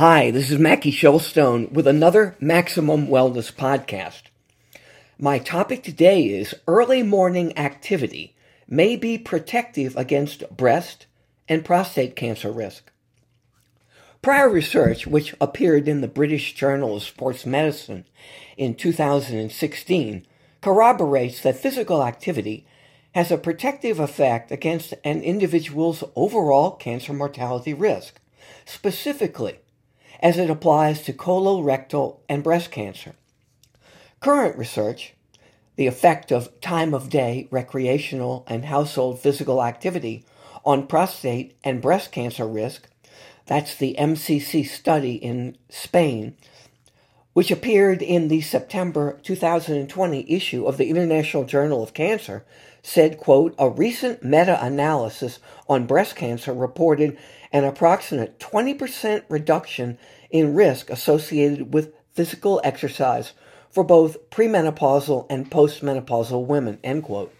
Hi, this is Mackie Shilstone with another Maximum Wellness podcast. My topic today is early morning activity may be protective against breast and prostate cancer risk. Prior research, which appeared in the British Journal of Sports Medicine in 2016, corroborates that physical activity has a protective effect against an individual's overall cancer mortality risk, specifically as it applies to colorectal and breast cancer. Current research, the effect of time of day, recreational, and household physical activity on prostate and breast cancer risk, that's the MCC study in Spain, which appeared in the September 2020 issue of the International Journal of Cancer, said, quote, a recent meta-analysis on breast cancer reported an approximate 20% reduction in risk associated with physical exercise for both premenopausal and postmenopausal women, end quote.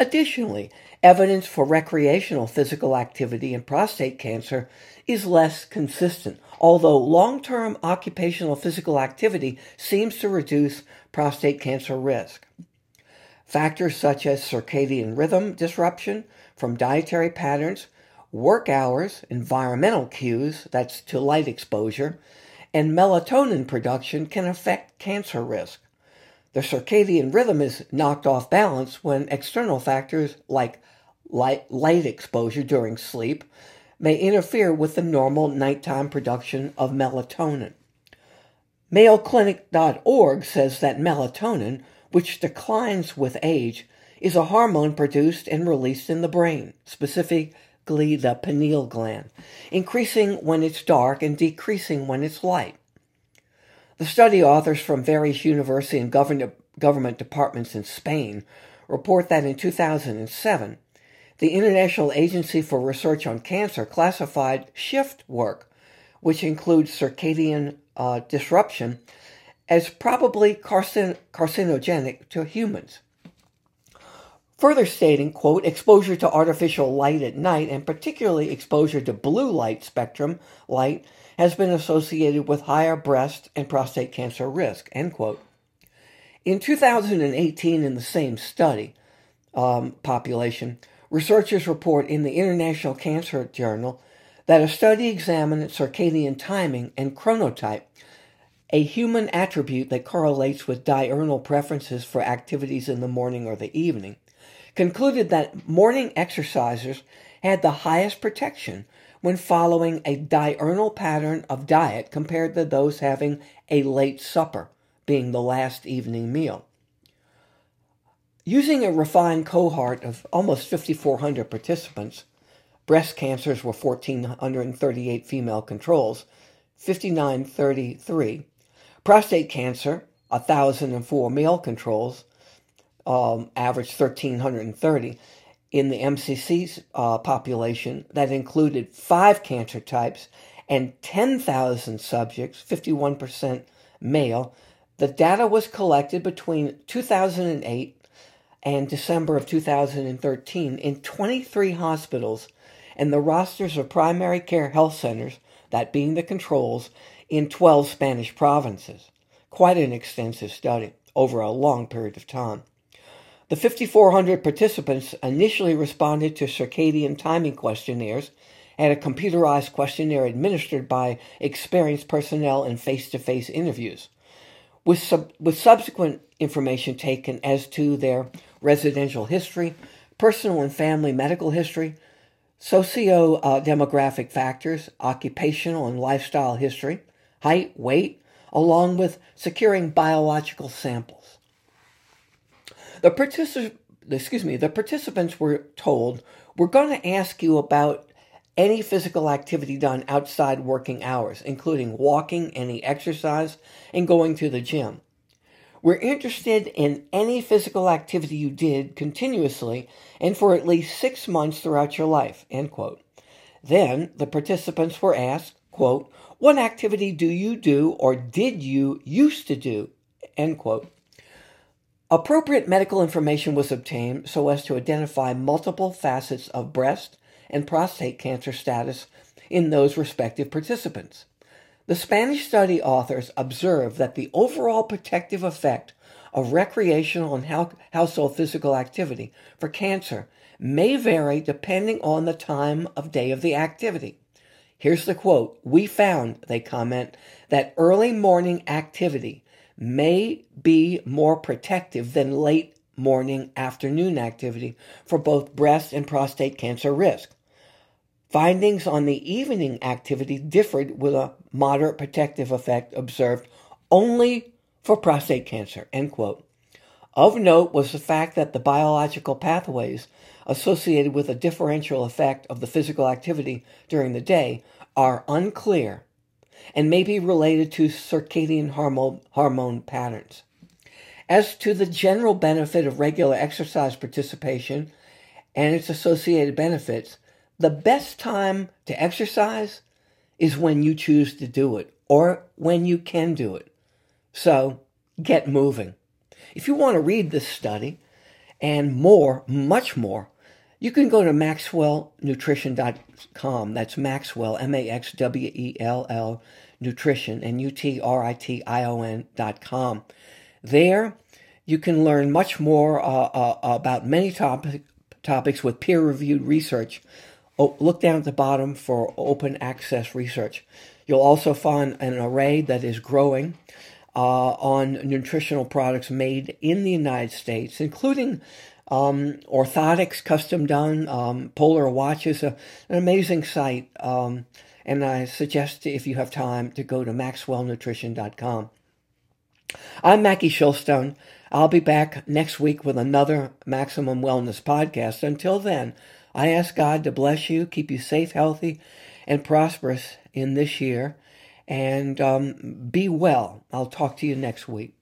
Additionally, evidence for recreational physical activity in prostate cancer is less consistent, although long-term occupational physical activity seems to reduce prostate cancer risk. Factors such as circadian rhythm disruption from dietary patterns, work hours, environmental cues, that's to light exposure, and melatonin production can affect cancer risk. The circadian rhythm is knocked off balance when external factors like light, light exposure during sleep may interfere with the normal nighttime production of melatonin. MayoClinic.org says that melatonin, which declines with age, is a hormone produced and released in the brain, specifically the pineal gland, increasing when it's dark and decreasing when it's light. The study authors from various university and government, government departments in Spain report that in 2007, the International Agency for Research on Cancer classified shift work, which includes circadian uh, disruption, as probably carcin- carcinogenic to humans. Further stating, quote, exposure to artificial light at night, and particularly exposure to blue light spectrum light, has been associated with higher breast and prostate cancer risk, end quote. In 2018, in the same study um, population, researchers report in the International Cancer Journal that a study examined circadian timing and chronotype a human attribute that correlates with diurnal preferences for activities in the morning or the evening, concluded that morning exercisers had the highest protection when following a diurnal pattern of diet compared to those having a late supper, being the last evening meal. Using a refined cohort of almost 5,400 participants, breast cancers were 1,438 female controls, 5933, Prostate cancer, 1,004 male controls, um, average 1,330. In the MCC uh, population, that included five cancer types and 10,000 subjects, 51% male. The data was collected between 2008 and December of 2013 in 23 hospitals and the rosters of primary care health centers, that being the controls, in 12 Spanish provinces. Quite an extensive study over a long period of time. The 5,400 participants initially responded to circadian timing questionnaires and a computerized questionnaire administered by experienced personnel in face to face interviews. With, sub- with subsequent information taken as to their residential history, personal and family medical history, socio demographic factors, occupational and lifestyle history, height, weight, along with securing biological samples. The, particip- excuse me, the participants were told, we're going to ask you about any physical activity done outside working hours, including walking, any exercise, and going to the gym. We're interested in any physical activity you did continuously and for at least six months throughout your life, end quote. Then the participants were asked, quote, what activity do you do or did you used to do? End quote. Appropriate medical information was obtained so as to identify multiple facets of breast and prostate cancer status in those respective participants. The Spanish study authors observed that the overall protective effect of recreational and household physical activity for cancer may vary depending on the time of day of the activity. Here's the quote We found, they comment, that early morning activity may be more protective than late morning afternoon activity for both breast and prostate cancer risk. Findings on the evening activity differed with a moderate protective effect observed only for prostate cancer. End quote. Of note was the fact that the biological pathways associated with a differential effect of the physical activity during the day are unclear and may be related to circadian hormone, hormone patterns. As to the general benefit of regular exercise participation and its associated benefits, the best time to exercise is when you choose to do it or when you can do it. So get moving. If you want to read this study and more, much more, you can go to maxwellnutrition.com. That's Maxwell, M A X W E L L, nutrition, and U T R I T I O N.com. There, you can learn much more uh, uh, about many topic, topics with peer reviewed research. Oh, look down at the bottom for open access research. You'll also find an array that is growing uh, on nutritional products made in the United States, including um, orthotics, custom done, um, polar watches, uh, an amazing site. Um, and I suggest if you have time to go to maxwellnutrition.com. I'm Mackie Shilstone. I'll be back next week with another Maximum Wellness podcast. Until then, I ask God to bless you, keep you safe, healthy, and prosperous in this year, and um, be well. I'll talk to you next week.